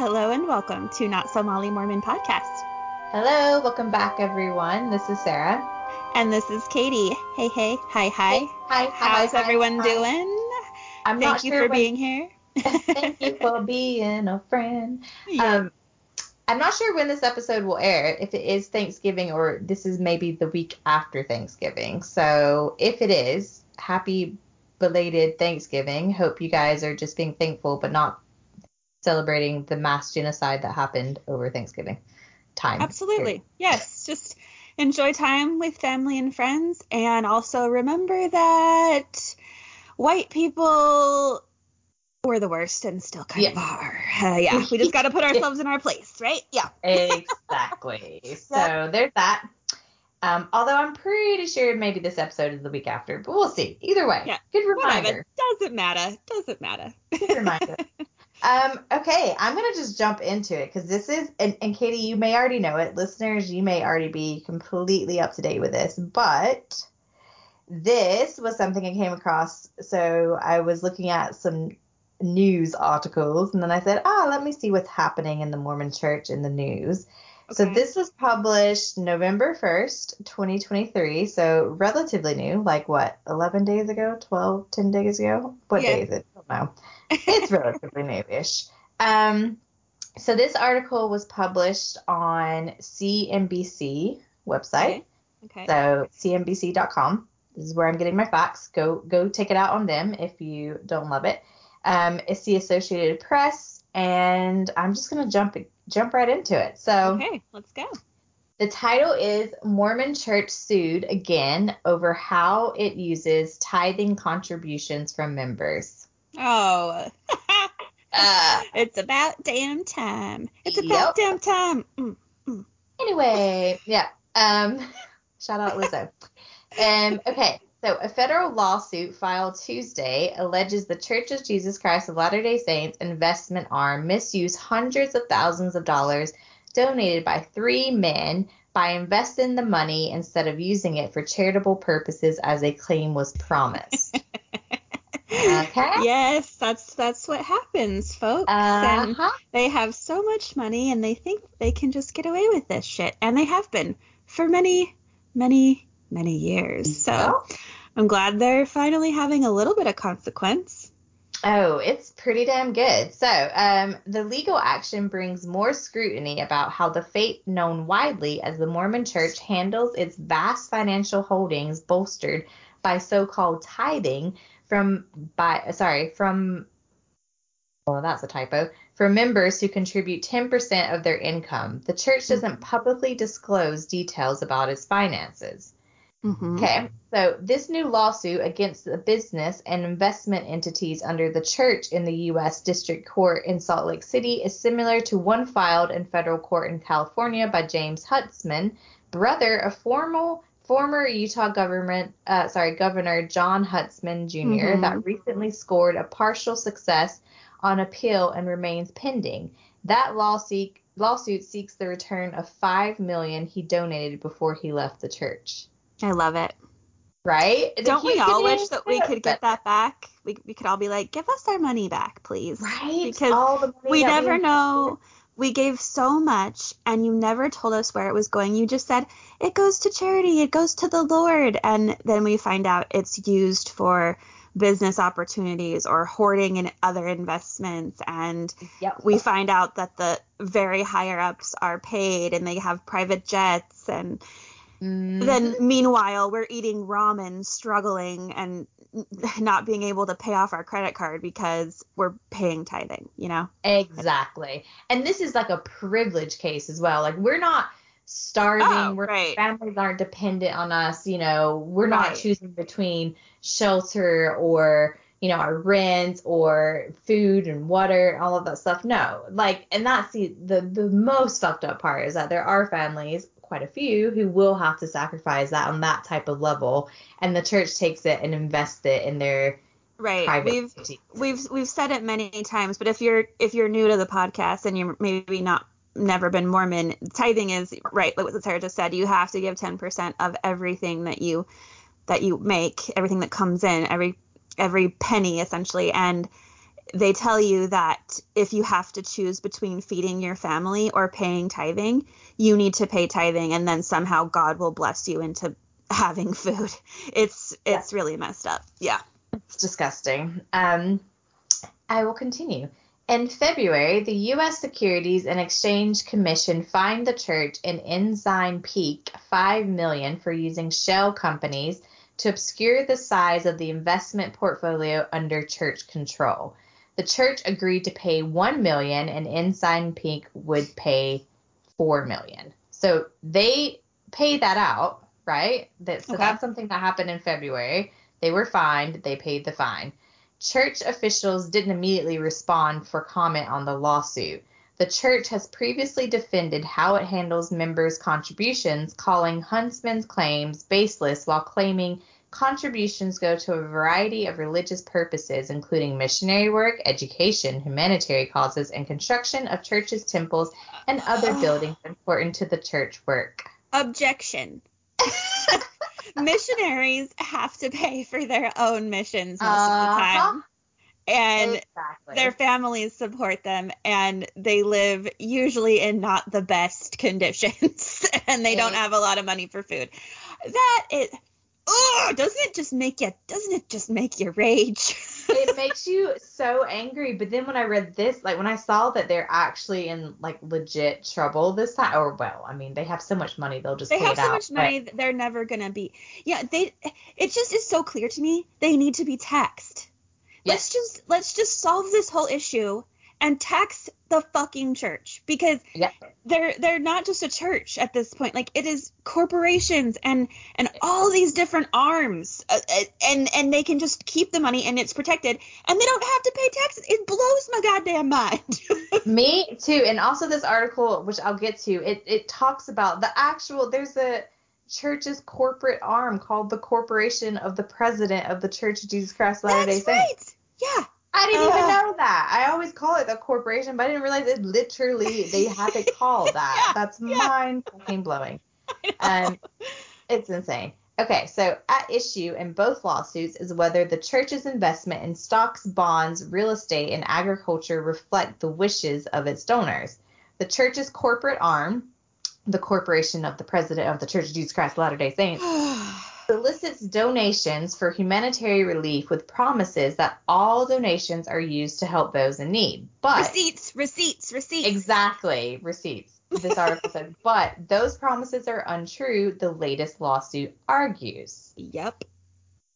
Hello and welcome to Not So Molly Mormon Podcast. Hello, welcome back, everyone. This is Sarah. And this is Katie. Hey, hey, hi, hi. Hey, hi, How's hi, everyone hi. doing? I'm Thank you sure for when- being here. Thank you for being a friend. Yeah. Um, I'm not sure when this episode will air, if it is Thanksgiving or this is maybe the week after Thanksgiving. So if it is, happy belated Thanksgiving. Hope you guys are just being thankful, but not celebrating the mass genocide that happened over Thanksgiving time. Absolutely. Yes. Just enjoy time with family and friends. And also remember that white people were the worst and still kind of are. Uh, yeah. We just got to put ourselves in our place, right? Yeah. Exactly. so there's that. Um, although I'm pretty sure maybe this episode is the week after, but we'll see. Either way, Yeah. good Whatever. reminder. Doesn't matter. Doesn't matter. Good reminder. um, okay, I'm gonna just jump into it because this is, and, and Katie, you may already know it. Listeners, you may already be completely up to date with this, but this was something I came across. So I was looking at some news articles, and then I said, ah, let me see what's happening in the Mormon Church in the news. So this was published November 1st, 2023. So relatively new, like what, 11 days ago, 12, 10 days ago? What Yeah. day is it? I don't know. It's relatively new-ish. Um, so this article was published on CNBC website. Okay. Okay. So cnbc.com. This is where I'm getting my facts. Go go take it out on them if you don't love it. Um, it's the Associated Press, and I'm just gonna jump jump right into it. So okay. Let's go. the title is Mormon Church sued again over how it uses tithing contributions from members. Oh. Uh, it's about damn time. It's Yep. about damn time. Mm. Anyway, yeah. Um, shout out Lizzo. Um, okay, so a federal lawsuit filed Tuesday alleges the Church of Jesus Christ of Latter-day Saints investment arm misused hundreds of thousands of dollars donated by three men by investing the money instead of using it for charitable purposes as a claim was promised. Okay. Yes, that's that's what happens, folks. Uh-huh. they have so much money and they think they can just get away with this shit. And they have been for many, many, many years. So Yep. I'm glad they're finally having a little bit of consequence. Oh, it's pretty damn good. So, um, the legal action brings more scrutiny about how the faith known widely as the Mormon Church handles its vast financial holdings bolstered by so-called tithing from by sorry, from well, that's a typo. For members who contribute 10% of their income, the church doesn't publicly disclose details about its finances. Mm-hmm. Okay, so this new lawsuit against the business and investment entities under the church in the U.S. District Court in Salt Lake City is similar to one filed in federal court in California by James Huntsman, brother of formal former Utah government, uh, sorry, Governor John Huntsman junior Mhm. that recently scored a partial success on appeal and remains pending. That lawsuit lawsuit seeks the return of five million he donated before he left the church I love it. right? Don't we all wish that we could get that back? We, we could all be like, give us our money back, please. right? Because All the money we never invested. know. We gave so much and you never told us where it was going. You just said, it goes to charity, it goes to the Lord. And then we find out it's used for business opportunities or hoarding and other investments. And Yep. we find out that the very higher ups are paid and they have private jets. And Mhm. then meanwhile, we're eating ramen, struggling and not being able to pay off our credit card because we're paying tithing, you know? exactly, and this is like a privilege case as well. Like we're not starving. Oh, we're right. families aren't dependent on us. You know, we're not choosing between shelter or you know our rent or food and water and all of that stuff. No, like, and that's the the the most fucked up part is that there are families. Quite a few who will have to sacrifice that on that type of level, and the church takes it and invests it in their Right. private We've entities. we've we've said it many times, but if you're if you're new to the podcast and you're maybe not never been Mormon, tithing is right, like what Sarah just said, you have to give 10% of everything that you that you make, everything that comes in, every every penny essentially, and they tell you that if you have to choose between feeding your family or paying tithing, you need to pay tithing and then somehow God will bless you into having food. It's it's yeah. really messed up. Yeah. It's disgusting. Um I will continue. In February, the U.S. Securities and Exchange Commission fined the church in Ensign Peak 5 million for using shell companies to obscure the size of the investment portfolio under church control. The church agreed to pay 1 million and Ensign Peak would pay 4 million. So they paid that out, right? That, so okay. that's something that happened in February. They were fined, they paid the fine. Church officials didn't immediately respond for comment on the lawsuit. The church has previously defended how it handles members' contributions, calling Huntsman's claims baseless while claiming contributions go to a variety of religious purposes, including missionary work, education, humanitarian causes, and construction of churches, temples, and other buildings important to the church work. Objection. missionaries have to pay for their own missions most uh-huh. of the uh-huh. time. And exactly. their families support them, and they live usually in not the best conditions, and they don't have a lot of money for food. That is, oh, doesn't it just make you? Doesn't it just make you rage? it makes you so angry. But then when I read this, like when I saw that they're actually in like legit trouble this time, or well, I mean, they have so much money they'll just they have so out, much money but... they're never gonna be. Yeah, they. It just is so clear to me they need to be taxed. Yes. Let's just let's just solve this whole issue and tax the fucking church because they're they're not just a church at this point like it is corporations and and all these different arms uh, uh, and and they can just keep the money and it's protected and they don't have to pay taxes it blows my goddamn mind me too and also this article which I'll get to it it talks about the actual there's a church's corporate arm called the Corporation of the President of the Church of Jesus Christ of Latter-day Saints. Right. Yeah. I didn't uh, even know that. I always call it the corporation, but I didn't realize it literally they have to call that. yeah, That's yeah. mind fucking blowing. Um, it's insane. Okay, so at issue in both lawsuits is whether the church's investment in stocks, bonds, real estate, and agriculture reflect the wishes of its donors. The church's corporate arm, the corporation of the president of the Church of Jesus Christ of Latter-day Saints, solicits donations for humanitarian relief with promises that all donations are used to help those in need. But receipts, receipts, receipts. Exactly, receipts. This article says, but those promises are untrue, the latest lawsuit argues. Yep.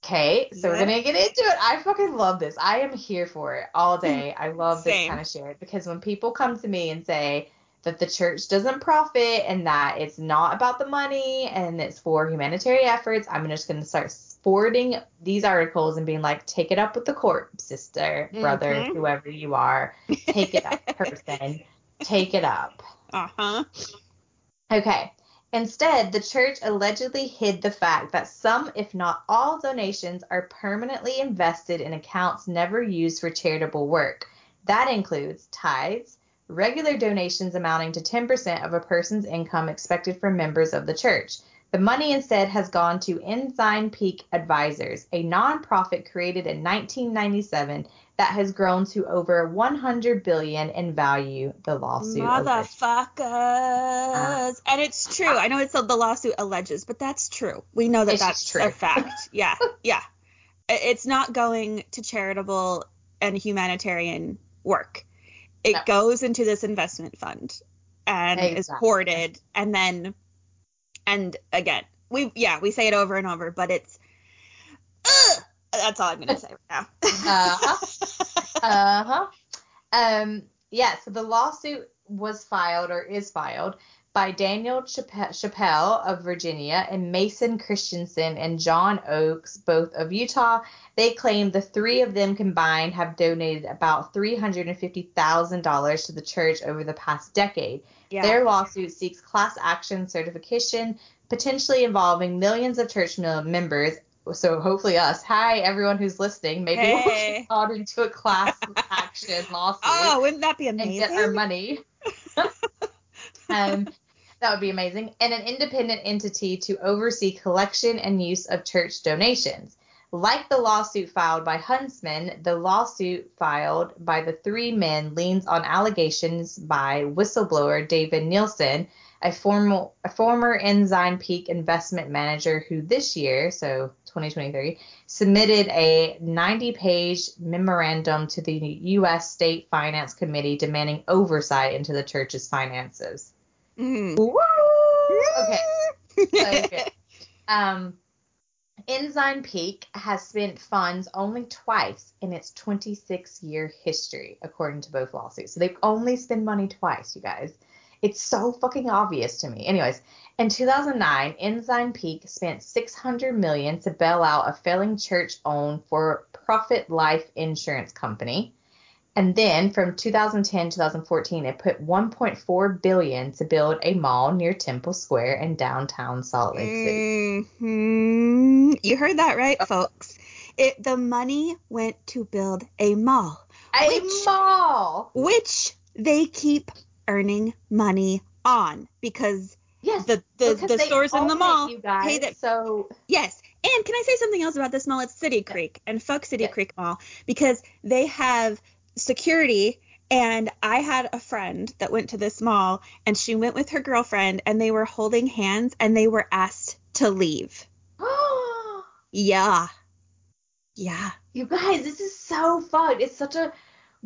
Okay, so yep. we're gonna get into it. I fucking love this. I am here for it all day. I love this kind of shit because when people come to me and say, that the church doesn't profit and that it's not about the money and it's for humanitarian efforts, I'm just going to start forwarding these articles and being like, take it up with the court, sister, brother, mm-hmm. whoever you are. Take it up, person. Take it up. Uh huh. Okay. Instead, the church allegedly hid the fact that some, if not all, donations are permanently invested in accounts never used for charitable work. That includes tithes, regular donations amounting to 10% of a person's income expected from members of the church. The money instead has gone to Ensign Peak Advisors, a nonprofit created in 1997 that has grown to over 100 billion in value. The lawsuit. Motherfuckers, uh, and it's true. I know it's the lawsuit alleges, but that's true. We know that that's true. a fact. Yeah, yeah. It's not going to charitable and humanitarian work it no. goes into this investment fund and exactly. is hoarded and then and again we yeah we say it over and over but it's uh, that's all i'm gonna say right now uh-huh uh-huh um yeah so the lawsuit was filed or is filed by Daniel Chappell of Virginia and Mason Christensen and John Oakes, both of Utah. They claim the three of them combined have donated about $350,000 to the church over the past decade. Yeah. Their lawsuit seeks class action certification, potentially involving millions of church members. So hopefully us. Hi everyone who's listening. Maybe hey. we'll get into a class action lawsuit. Oh, wouldn't that be amazing? And get our money. um, that would be amazing. And an independent entity to oversee collection and use of church donations. Like the lawsuit filed by Huntsman, the lawsuit filed by the three men leans on allegations by whistleblower David Nielsen, a former a former Ensign Peak investment manager who this year, so 2023, submitted a 90-page memorandum to the U.S. Senate Finance Committee demanding oversight into the church's finances. Mm. Okay. So. Um, Ensign Peak has spent funds only twice in its 26 year history, according to both lawsuits. So they've only spent money twice, you guys. It's so fucking obvious to me. Anyways, in 2009, Ensign Peak spent 600 million to bail out a failing church-owned for-profit life insurance company. And then from 2010 2014, it put 1.4 billion to build a mall near Temple Square in downtown Salt Lake City. hmm You heard that right, folks. It the money went to build a mall, A Which- mall. which they keep earning money on because Yes. the the, the stores in the mall you guys. pay that. So Yes. And can I say something else about this mall? It's City Creek and fuck City Yeah. Creek Mall because they have security. And I had a friend that went to this mall and she went with her girlfriend and they were holding hands and they were asked to leave. Yeah. Yeah. You guys, this is so fun. It's such a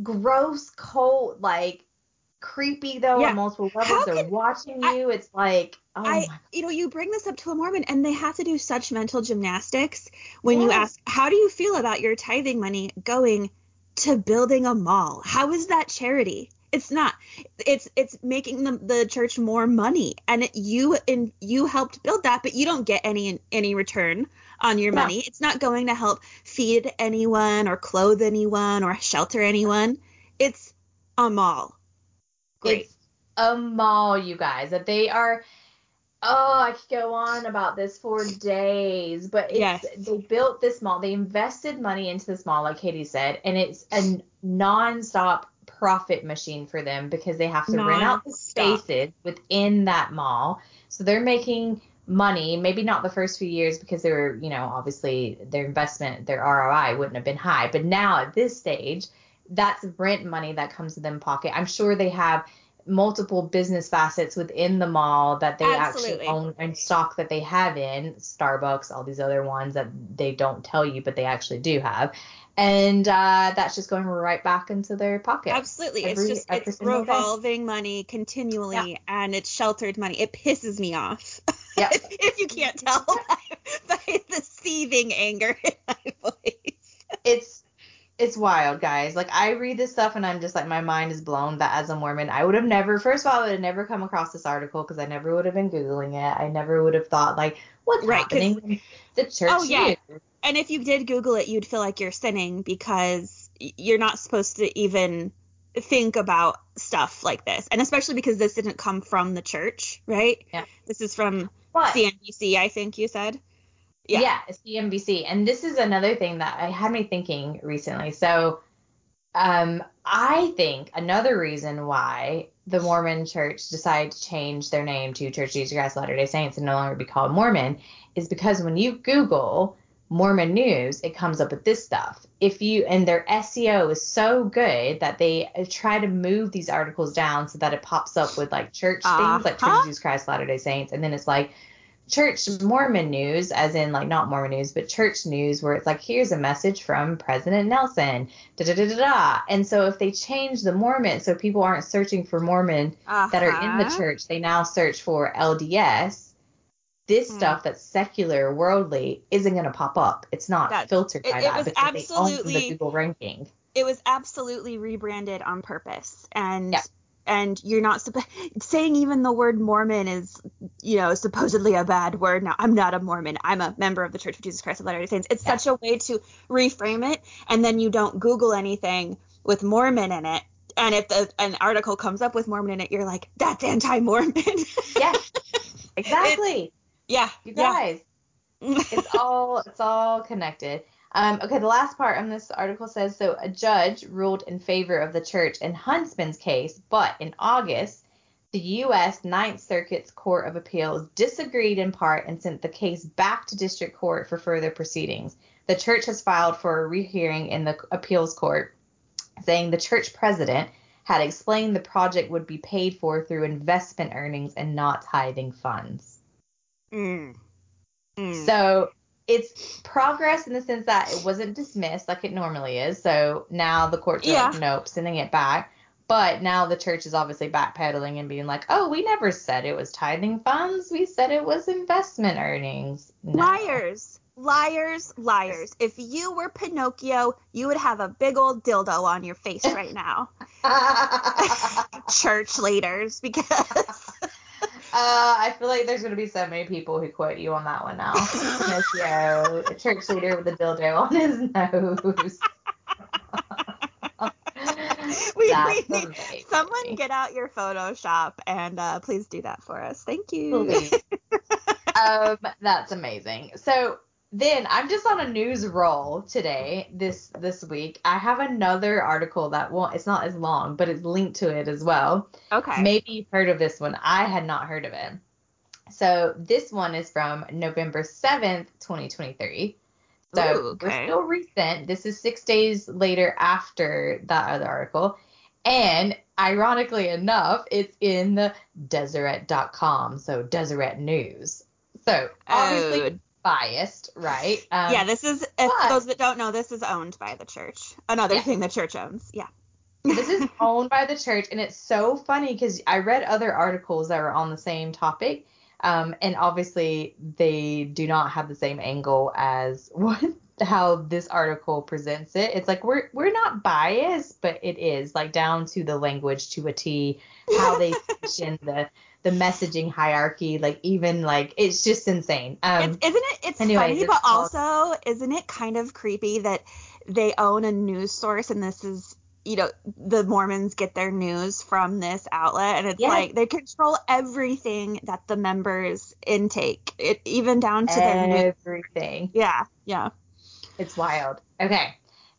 gross, cold, like creepy though Yeah. on multiple How levels. They're can- watching I- you. It's like, oh I, you know, you bring this up to a Mormon and they have to do such mental gymnastics when you ask, how do you feel about your tithing money going to building a mall? How is that charity? It's not. It's it's making the, the church more money, and it, you and you helped build that, but you don't get any any return on your No. money. It's not going to help feed anyone or clothe anyone or shelter anyone. It's a mall. Great. It's a mall, you guys. That they are. Oh, I could go on about this for days, but it's Yes. they built this mall. They invested money into this mall, like Katie said, and it's a non-stop profit machine for them because they have to rent out the spaces within that mall. So they're making money, maybe not the first few years because they were, you know, obviously their investment, their ROI wouldn't have been high. But now at this stage, that's rent money that comes to them pocket. I'm sure they have multiple business facets within the mall that they Absolutely. actually own and stock that they have in Starbucks, all these other ones that they don't tell you, but they actually do have. And uh, that's just going right back into their pocket. Absolutely. Every- it's just it's single day. revolving money continually and it's sheltered money. It pisses me off. Yep. if, if you can't tell by, by the seething anger in my voice. it's it's wild, guys. Like I read this stuff and I'm just like my mind is blown that as a Mormon, I would have never first of all, I would have never come across this article because I never would have been googling it. I never would have thought like what's Right, happening in the church. Oh, yeah. And if you did Google it, you'd feel like you're sinning because you're not supposed to even think about stuff like this. And especially because this didn't come from the church, right? Yeah. This is from But CNBC, I think you said. Yeah. Yeah. it's CNBC. And this is another thing that I had me thinking recently. So um I think another reason why the Mormon church decided to change their name to Church of Jesus Christ of Latter-day Saints and no longer be called Mormon is because when you Google Mormon news, it comes up with this stuff. If you and their SEO is so good that they uh, try to move these articles down so that it pops up with like church things like Church Uh-huh. of Jesus Christ of Latter-day Saints, and then it's like church Mormon news, as in like not Mormon news, but church news, where it's like here's a message from President Nelson, da da da da da. And so if they change the Mormon, so people aren't searching for Mormon that are in the Uh-huh. church, they now search for LDS. This Hmm. stuff that's secular, worldly, isn't going to pop up. It's not That- filtered it- by it that was because they own absolutely- the Google ranking. it was absolutely rebranded on purpose and. And you're not supposed saying even the word mormon is you know supposedly a bad word now i'm not a mormon i'm a member of the church of jesus christ of latter-day saints it's Yeah. such a way to reframe it and then you don't google anything with mormon in it and if the, an article comes up with mormon in it you're like that's anti-mormon Yeah, exactly. yeah You yeah. guys, it's all it's all connected. Um, okay, the last part on this article says so a judge ruled in favor of the church in Huntsman's case, but in August, the U.S. Ninth Circuit's Court of Appeals disagreed in part and sent the case back to district court for further proceedings. the church has filed for a rehearing in the appeals court, saying the church president had explained the project would be paid for through investment earnings and not tithing funds. Mm. Mm. So it's progress in the sense that it wasn't dismissed like it normally is. So now the courts are Yeah. like, nope, sending it back. But now the church is obviously backpedaling and being like, oh, we never said it was tithing funds. We said it was investment earnings. No. Liars. Liars, liars. If you were Pinocchio, you would have a big old dildo on your face right now. Church leaders, because Uh, I feel like there's gonna be so many people who quote you on that one now. Pinocchio, a church leader with a dildo on his nose. we, we need someone get out your Photoshop and uh, please do that for us. Thank you. Um, that's amazing. So then I'm just on a news roll today, this this week. I have another article that won't it's not as long, but it's linked to it as well. Okay. Maybe you've heard of this one. I had not heard of it. So this one is from November 7th, 2023. So Ooh, we're okay. still recent. This is six days later after that other article. And ironically enough, it's in the Deseret.com, so Deseret News. So obviously Oh, biased, right? Um, yeah, this is, if but- those that don't know, this is owned by the church. Another Yeah. thing the church owns. Yeah. this is owned by the church and it's so funny because i read other articles that were on the same topic um, and obviously they do not have the same angle as what how this article presents it it's like we're we're not biased but it is like down to the language to a t how they position the the messaging hierarchy like even like it's just insane um it's, isn't it? It's anyways, funny, it's but called- also, isn't it kind of creepy that they own a news source and this is, you know, the Mormons get their news from this outlet, and it's Yes. like they control everything that the members intake, it even down to their news. everything Yeah, yeah. It's wild. Okay.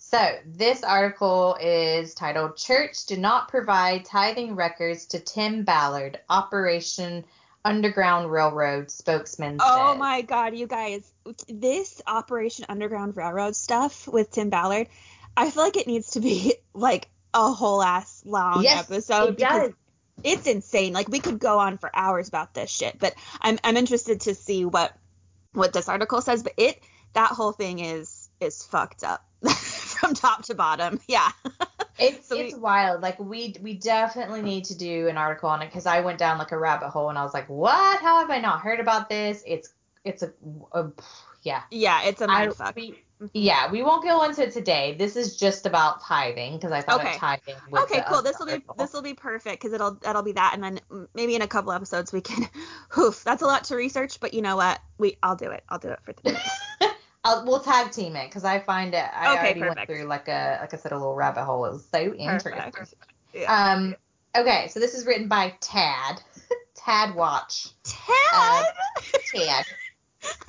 So this article is titled Church Do Not Provide Tithing Records to Tim Ballard, Operation Underground Railroad spokesman Oh my God, you guys, this Operation Underground Railroad stuff with Tim Ballard, I feel like it needs to be like a whole ass long Yes, episode it because does. it's insane. Like we could go on for hours about this shit, but I'm I'm interested to see what what this article says. But it that whole thing is is fucked up from top to bottom. Yeah. It's So it's we- wild. Like we we definitely need to do an article on it because I went down like a rabbit hole and I was like, what? How have I not heard about this? It's it's a, a yeah. Yeah, it's a mindfuck. we, yeah, we won't go into it today. This is just about tithing because I thought Okay. of tithing. Okay, cool. This will be this will be perfect because it'll that'll be that, and then maybe in a couple episodes we can. Oof, that's a lot to research, but you know what? We I'll do it. I'll do it for today. I'll, we'll tag team it because I find it. I Okay, already perfect. went through like a like I said a little rabbit hole. It was so interesting. Yeah. Um. Okay, so this is written by Tad. Tad Walch. Tad. Tad.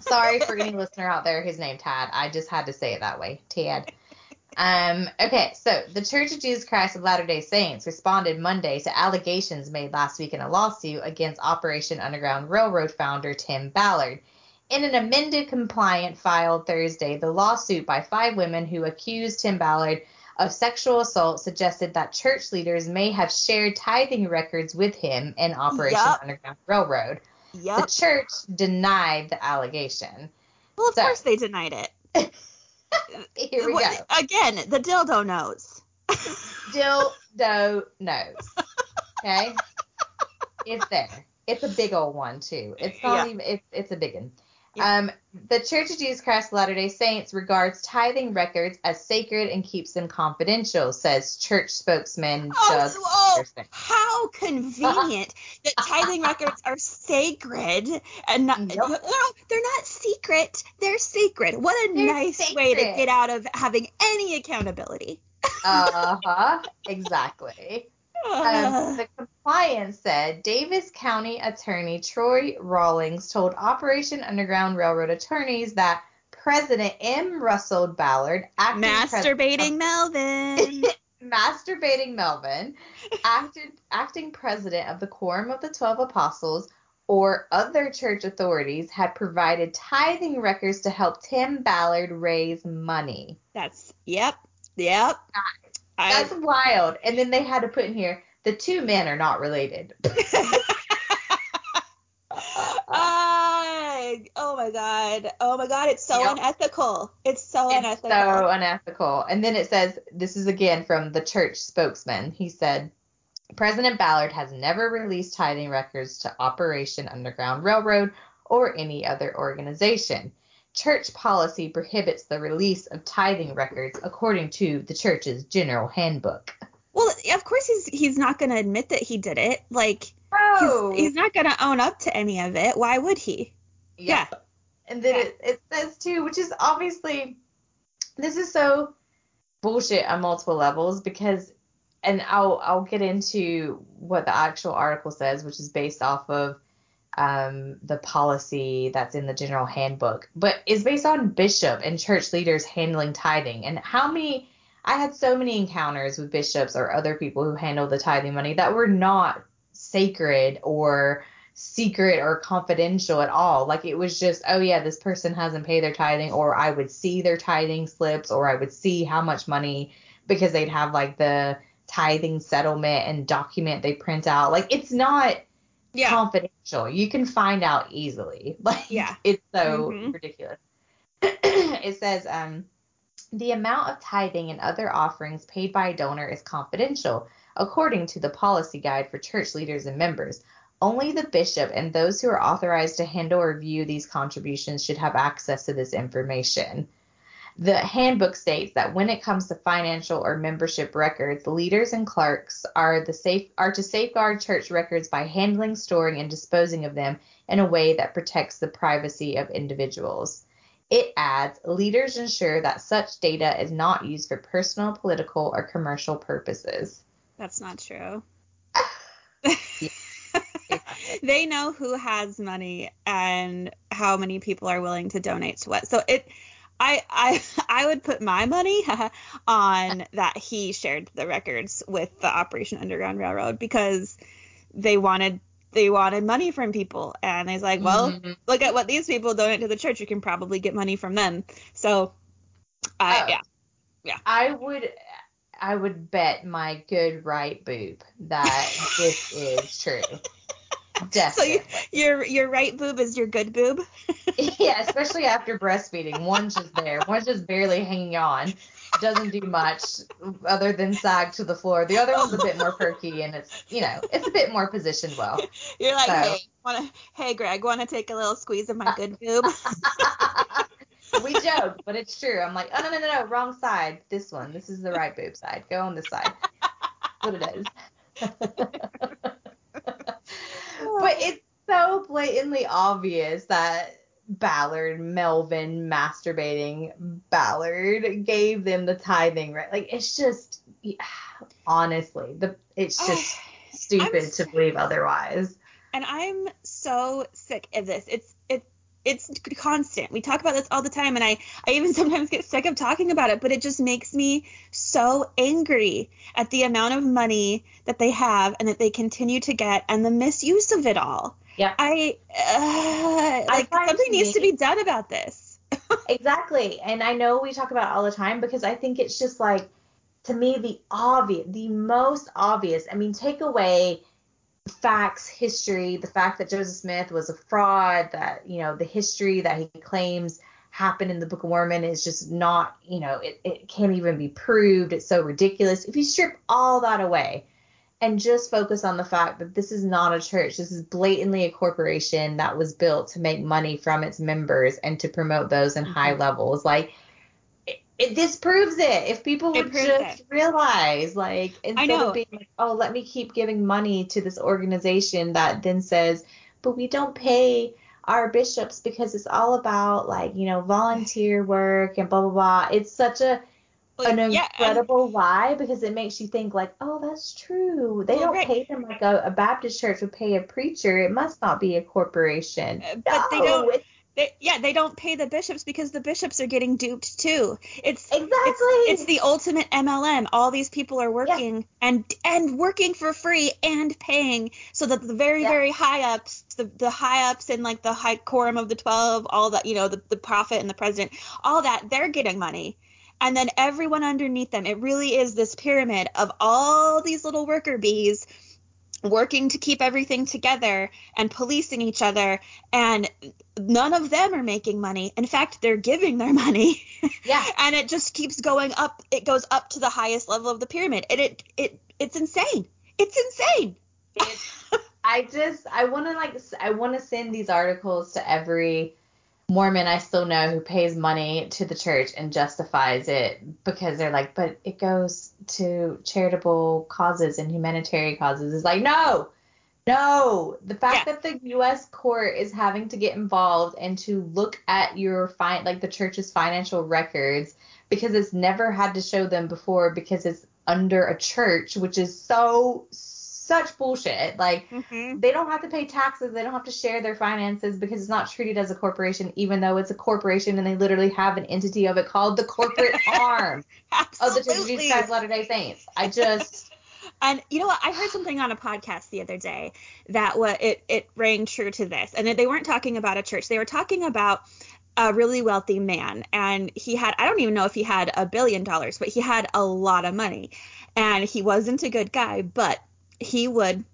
Sorry for any listener out there who's named Tad. I just had to say it that way. Tad. Um, okay, so the Church of Jesus Christ of Latter day Saints responded Monday to allegations made last week in a lawsuit against Operation Underground Railroad founder Tim Ballard. In an amended complaint filed Thursday, the lawsuit by five women who accused Tim Ballard of sexual assault suggested that church leaders may have shared tithing records with him in Operation Yup. Underground Railroad. The church denied the allegation. Well, of so- course they denied it. Here we go. Again, the dildo knows. Dildo nose. Okay? It's there. It's a big old one too. It's not Yeah. even it's it's a big one. Yeah. Um, the Church of Jesus Christ of Latter-day Saints regards tithing records as sacred and keeps them confidential, says church spokesman Oh, Doug oh, Anderson. how convenient that tithing records are sacred and not, Yep. no, no, they're not secret. They're sacred. What a They're nice way to get out of having any accountability. Uh-huh. Exactly. Um, the compliance said Davis County Attorney Troy Rawlings told Operation Underground Railroad attorneys that President M. Russell Ballard, acting Masturbating uh, Melvin. Masturbating Melvin, acted, acting president of the Quorum of the Twelve Apostles, or other church authorities had provided tithing records to help Tim Ballard raise money. That's yep, yep. That's I, wild. And then they had to put in here the two men are not related. oh my god. Oh my god, it's so yep. unethical. It's so it's unethical. So unethical. And then it says this is again from the church spokesman. He said President Ballard has never released tithing records to Operation Underground Railroad or any other organization. Church policy prohibits the release of tithing records according to the church's general handbook. Of course he's he's not going to admit that he did it. Like Bro. he's, he's not going to own up to any of it. Why would he? Yeah. yeah. And then yeah. it, it says too, which is obviously this is so bullshit on multiple levels because and I'll I'll get into what the actual article says, which is based off of um, the policy that's in the general handbook, but is based on bishop and church leaders handling tithing. And how many I had so many encounters with bishops or other people who handle the tithing money that were not sacred or secret or confidential at all. Like it was just, oh yeah, this person hasn't paid their tithing, or I would see their tithing slips, or I would see how much money because they'd have like the tithing settlement and document they print out. Like it's not yeah. confidential. You can find out easily. Like yeah. it's so mm-hmm. ridiculous. it says um the amount of tithing and other offerings paid by a donor is confidential, according to the policy guide for church leaders and members. Only the bishop and those who are authorized to handle or review these contributions should have access to this information. The handbook states that when it comes to financial or membership records, leaders and clerks are safe are to safeguard church records by handling, storing, and disposing of them in a way that protects the privacy of individuals. It adds, leaders ensure that such data is not used for personal, political, or commercial purposes. That's not true. they know who has money and how many people are willing to donate to what. So it I I I would put my money on that he shared the records with the Operation Underground Railroad because they wanted they wanted money from people and he's like, well, mm-hmm. look at what these people donate to the church. You can probably get money from them. So, I uh, yeah yeah. I would I would bet my good right boob that this is true. Definitely. So you, your your right boob is your good boob. yeah, especially after breastfeeding. One's just there. One's just barely hanging on. Doesn't do much other than sag to the floor. The other one's a bit more perky and it's you know it's a bit more positioned well. You're like, so. hey, wanna, hey, Greg, want to take a little squeeze of my good boob? we joke, but it's true. I'm like, oh no no no no, wrong side. This one. This is the right boob side. Go on this side. That's what it is but it's so blatantly obvious that Ballard, Melvin masturbating Ballard gave them the tithing right. Like it's just honestly, the it's oh, just stupid to believe otherwise. And I'm so sick of this. It's it's it's constant. We talk about this all the time and I I even sometimes get sick of talking about it, but it just makes me so angry at the amount of money that they have and that they continue to get and the misuse of it all. Yeah. I uh, like I something needs to be done about this. exactly. And I know we talk about all the time because I think it's just like to me the obvious the most obvious. I mean, take away facts, history, the fact that Joseph Smith was a fraud, that, you know, the history that he claims happened in the Book of Mormon is just not, you know, it, it can't even be proved. It's so ridiculous. If you strip all that away and just focus on the fact that this is not a church, this is blatantly a corporation that was built to make money from its members and to promote those in mm-hmm. high levels. Like, it disproves it. If people would just it. realize, like, instead of being like, oh, let me keep giving money to this organization that then says, but we don't pay our bishops because it's all about like, you know, volunteer work and blah blah blah. It's such a an yeah, incredible and, lie because it makes you think like, oh, that's true. They well, don't right. pay them like a, a, Baptist church would pay a preacher. It must not be a corporation. Uh, but no, they don't. they, yeah, they don't pay the bishops because the bishops are getting duped too. It's exactly it's, it's the ultimate MLM. All these people are working yeah. and and working for free and paying so that the very yeah. very high ups, the the high ups and like the high quorum of the 12, all that, you know, the the prophet and the president, all that, they're getting money. And then everyone underneath them, it really is this pyramid of all these little worker bees working to keep everything together and policing each other and none of them are making money. In fact they're giving their money. Yeah. And it just keeps going up. It goes up to the highest level of the pyramid. And it it it's insane. It's insane. I just i want to like i want to send these articles to every Mormon I still know who pays money to the church and justifies it because they're like, but it goes to charitable causes and humanitarian causes. It's like, no, no. The fact yeah. that the U.S. court is having to get involved and to look at your fine, like the church's financial records because it's never had to show them before because it's under a church, which is so such bullshit. Like mm-hmm. they don't have to pay taxes, they don't have to share their finances because it's not treated as a corporation, even though it's a corporation and they literally have an entity of it called the corporate arm of the Church of Jesus Christ Latter Day Saints. I just. And you know what? I heard something on a podcast the other day that what it it rang true to this, and they weren't talking about a church. They were talking about a really wealthy man and he had I don't even know if he had a billion dollars, but he had a lot of money. And he wasn't a good guy, but he would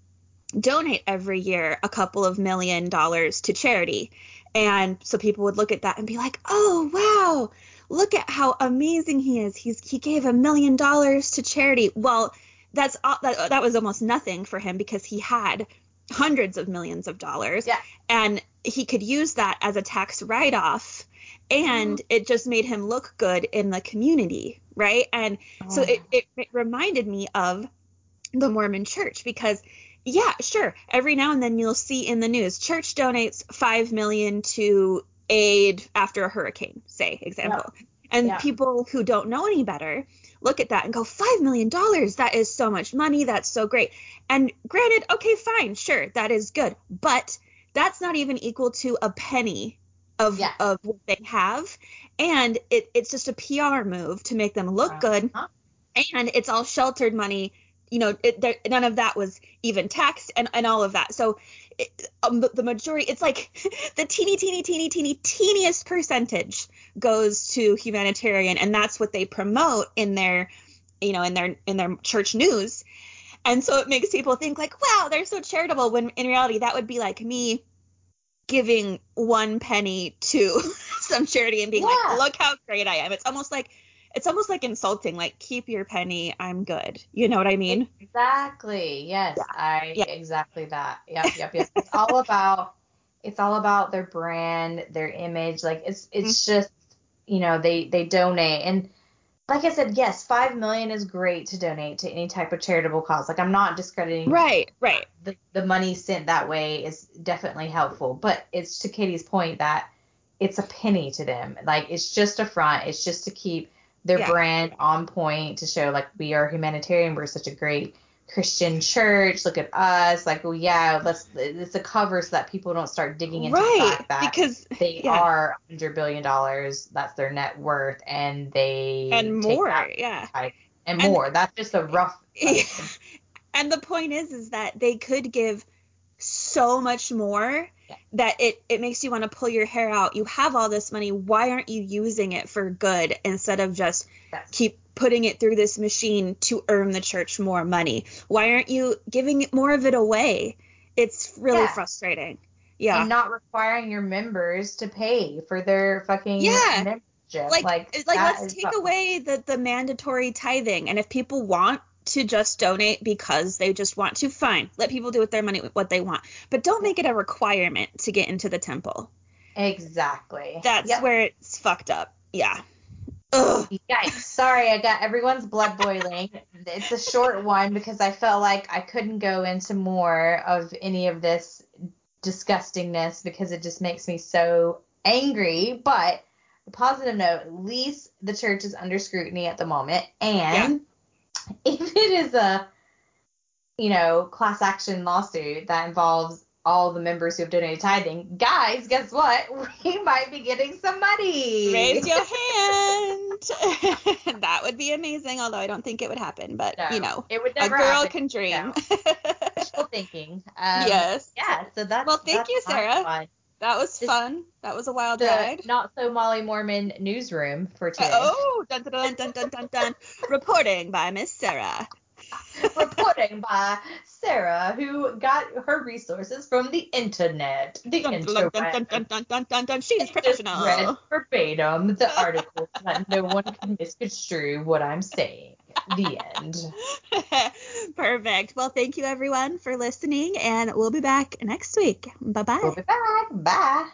donate every year a couple of million dollars to charity. And so people would look at that and be like, "Oh, wow. Look at how amazing he is. He's he gave a million dollars to charity." Well, that's that, that was almost nothing for him because he had hundreds of millions of dollars. Yeah. And he could use that as a tax write-off and mm-hmm. it just made him look good in the community, right? And oh. so it, it, it reminded me of the Mormon church because yeah, sure, every now and then you'll see in the news church donates 5 million to aid after a hurricane, say, example. Yeah. And yeah. people who don't know any better look at that and go, $5 million, that is so much money, that's so great. And granted, okay, fine, sure, that is good. But that's not even equal to a penny of, yeah. of what they have. And it, it's just a PR move to make them look uh-huh. good. And it's all sheltered money you know, it, there, none of that was even taxed and, and all of that. So it, um, the, the, majority, it's like the teeny, teeny, teeny, teeny, teeniest percentage goes to humanitarian, and that's what they promote in their, you know, in their in their church news. And so it makes people think like, wow, they're so charitable. When in reality, that would be like me giving one penny to some charity and being yeah. like, look how great I am. It's almost like it's almost like insulting like keep your penny i'm good you know what i mean exactly yes yeah. i yeah. exactly that yep yep yep it's all about it's all about their brand their image like it's it's mm-hmm. just you know they they donate and like I said, yes, five million is great to donate to any type of charitable cause. Like I'm not discrediting. Right, right. The the money sent that way is definitely helpful, but it's to Katie's point that it's a penny to them. Like it's just a front. It's just to keep their yeah. brand on point to show like we are humanitarian. We're such a great Christian church. Look at us. Like, well, yeah, let's. It's a cover so that people don't start digging into right, the fact that because they yeah. are hundred billion dollars. That's their net worth, and they and more, yeah, and, and more. That's just a rough. and the point is, is that they could give so much more that it it makes you want to pull your hair out. You have all this money. Why aren't you using it for good instead of just yes. keep putting it through this machine to earn the church more money? Why aren't you giving more of it away? It's really yeah. frustrating. Yeah. And not requiring your members to pay for their fucking yeah. membership. Like, like, like let's take away the, the mandatory tithing. And if people want to just donate because they just want to, fine. Let people do with their money what they want. But don't make it a requirement to get into the temple. Exactly. That's yep. where it's fucked up. Yeah. Ugh. Yikes. Sorry, I got everyone's blood boiling. it's a short one because I felt like I couldn't go into more of any of this disgustingness because it just makes me so angry. But a positive note, at least the church is under scrutiny at the moment. And if it is a you know class action lawsuit that involves all the members who have donated tithing, guys, guess what? We might be getting some money. Raise your hand. that would be amazing, although I don't think it would happen. But No, you know, it would a never girl happen. can dream. Wishful thinking. Um, yes. Yeah. So that's Well, thank that's you, Sarah. That was This- fun. That was a wild The ride. not so Molly Mormon newsroom for today. Oh, dun dun dun dun dun dun dun. Reporting by Miss Sarah. Reporting by Sarah, who got her resources from the internet. The Dun dun dun dun internet. dun dun dun dun dun. She's Just read verbatim the article so that no one can misconstrue what I'm saying. The end. Perfect. Well, thank you everyone for listening, and we'll be back next week. Bye bye. We'll be back. Bye.